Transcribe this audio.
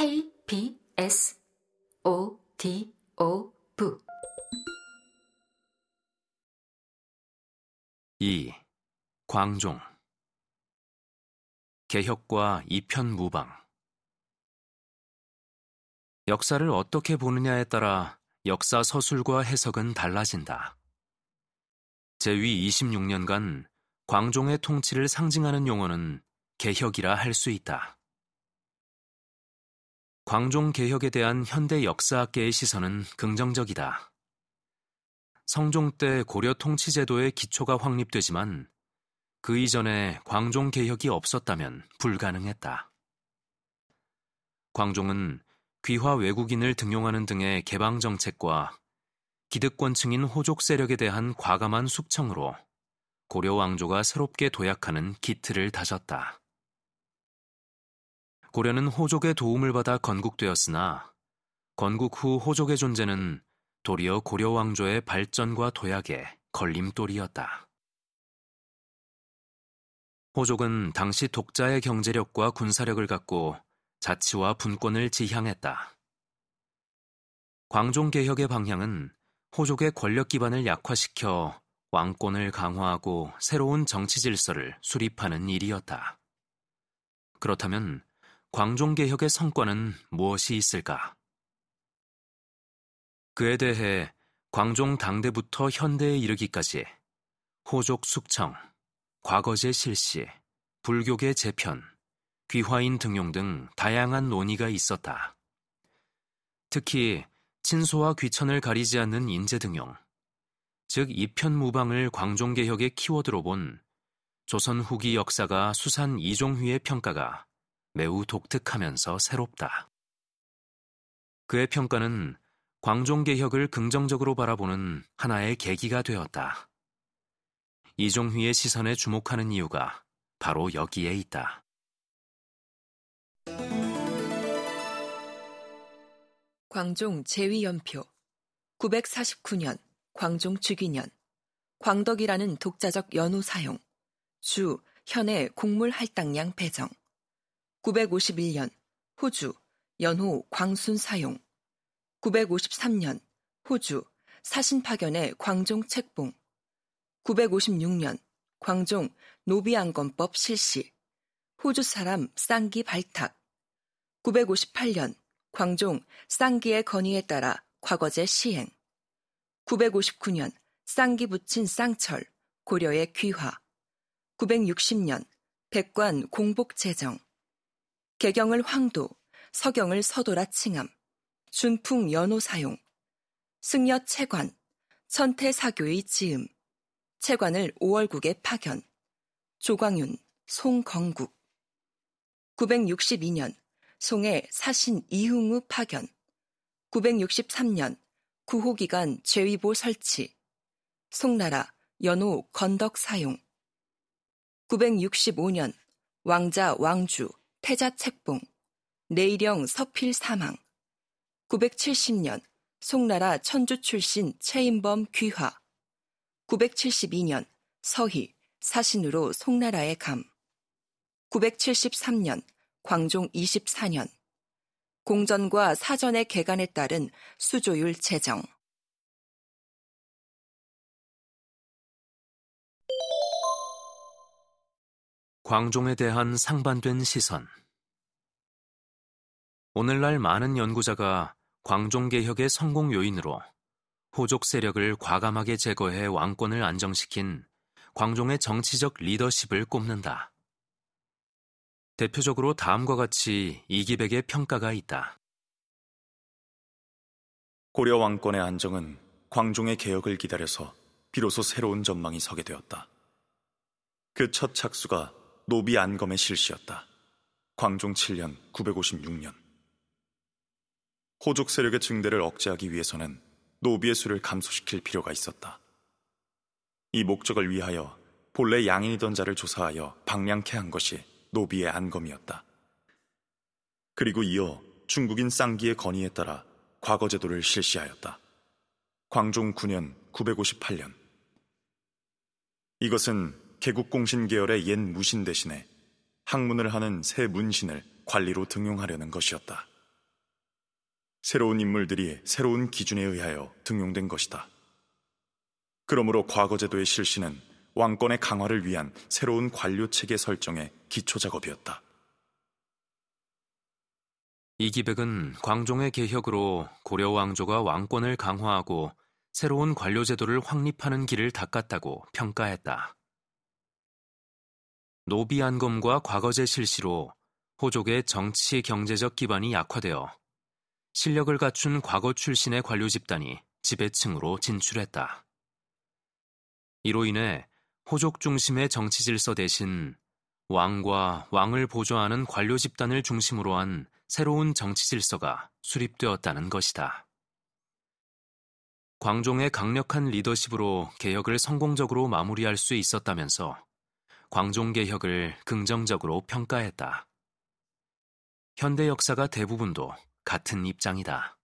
KBS ODO 부 2. 광종 개혁과 이편무방 역사를 어떻게 보느냐에 따라 역사 서술과 해석은 달라진다. 제위 26년간 광종의 통치를 상징하는 용어는 개혁이라 할 수 있다. 광종 개혁에 대한 현대 역사학계의 시선은 긍정적이다. 성종 때 고려 통치 제도의 기초가 확립되지만 그 이전에 광종 개혁이 없었다면 불가능했다. 광종은 귀화 외국인을 등용하는 등의 개방 정책과 기득권층인 호족 세력에 대한 과감한 숙청으로 고려 왕조가 새롭게 도약하는 기틀을 다졌다. 고려는 호족의 도움을 받아 건국되었으나 건국 후 호족의 존재는 도리어 고려 왕조의 발전과 도약에 걸림돌이었다. 호족은 당시 독자의 경제력과 군사력을 갖고 자치와 분권을 지향했다. 광종 개혁의 방향은 호족의 권력 기반을 약화시켜 왕권을 강화하고 새로운 정치 질서를 수립하는 일이었다. 그렇다면 광종개혁의 성과는 무엇이 있을까? 그에 대해 광종 당대부터 현대에 이르기까지 호족 숙청, 과거제 실시, 불교계 재편, 귀화인 등용 등 다양한 논의가 있었다. 특히 친소와 귀천을 가리지 않는 인재 등용, 즉 이편무방을 광종개혁의 키워드로 본 조선 후기 역사가 수산 이종휘의 평가가 매우 독특하면서 새롭다. 그의 평가는 광종 개혁을 긍정적으로 바라보는 하나의 계기가 되었다. 이종휘의 시선에 주목하는 이유가 바로 여기에 있다. 광종 제위연표 949년 광종 주기년 광덕이라는 독자적 연호 사용 주 현의 곡물 할당량 배정 951년 호주 연호 광순 사용. 953년 호주 사신 파견의 광종 책봉. 956년 광종 노비안검법 실시. 호주 사람 쌍기 발탁. 958년 광종 쌍기의 건의에 따라 과거제 시행. 959년 쌍기 붙인 쌍철 고려의 귀화. 960년 백관 공복 제정 개경을 황도, 서경을 서도라 칭함, 준풍 연호 사용, 승려 채관, 천태 사교의 지음, 채관을 5월국에 파견, 조광윤, 송건국. 962년 송해 사신 이흥우 파견, 963년 구호기간 제위보 설치, 송나라 연호 건덕 사용, 965년 왕자 왕주 태자 책봉, 내일령 서필 사망, 970년 송나라 천주 출신 최인범 귀화, 972년 서희 사신으로 송나라에 감, 973년 광종 24년 공전과 사전의 개간에 따른 수조율 제정. 광종에 대한 상반된 시선. 오늘날 많은 연구자가 광종 개혁의 성공 요인으로 호족 세력을 과감하게 제거해 왕권을 안정시킨 광종의 정치적 리더십을 꼽는다. 대표적으로 다음과 같이 이기백의 평가가 있다. 고려 왕권의 안정은 광종의 개혁을 기다려서 비로소 새로운 전망이 서게 되었다. 그 첫 착수가 노비 안검의 실시였다. 광종 7년 956년. 호족 세력의 증대를 억제하기 위해서는 노비의 수를 감소시킬 필요가 있었다. 이 목적을 위하여 본래 양인이던 자를 조사하여 방량케 한 것이 노비의 안검이었다. 그리고 이어 중국인 쌍기의 건의에 따라 과거 제도를 실시하였다. 광종 9년 958년. 이것은 개국공신 계열의 옛 무신 대신에 학문을 하는 새 문신을 관리로 등용하려는 것이었다. 새로운 인물들이 새로운 기준에 의하여 등용된 것이다. 그러므로 과거제도의 실시는 왕권의 강화를 위한 새로운 관료 체계 설정의 기초 작업이었다. 이 기백은 광종의 개혁으로 고려 왕조가 왕권을 강화하고 새로운 관료 제도를 확립하는 길을 닦았다고 평가했다. 노비 안검과 과거제 실시로 호족의 정치 경제적 기반이 약화되어 실력을 갖춘 과거 출신의 관료 집단이 지배층으로 진출했다. 이로 인해 호족 중심의 정치 질서 대신 왕과 왕을 보좌하는 관료 집단을 중심으로 한 새로운 정치 질서가 수립되었다는 것이다. 광종의 강력한 리더십으로 개혁을 성공적으로 마무리할 수 있었다면서 광종 개혁을 긍정적으로 평가했다. 현대 역사가 대부분도 같은 입장이다.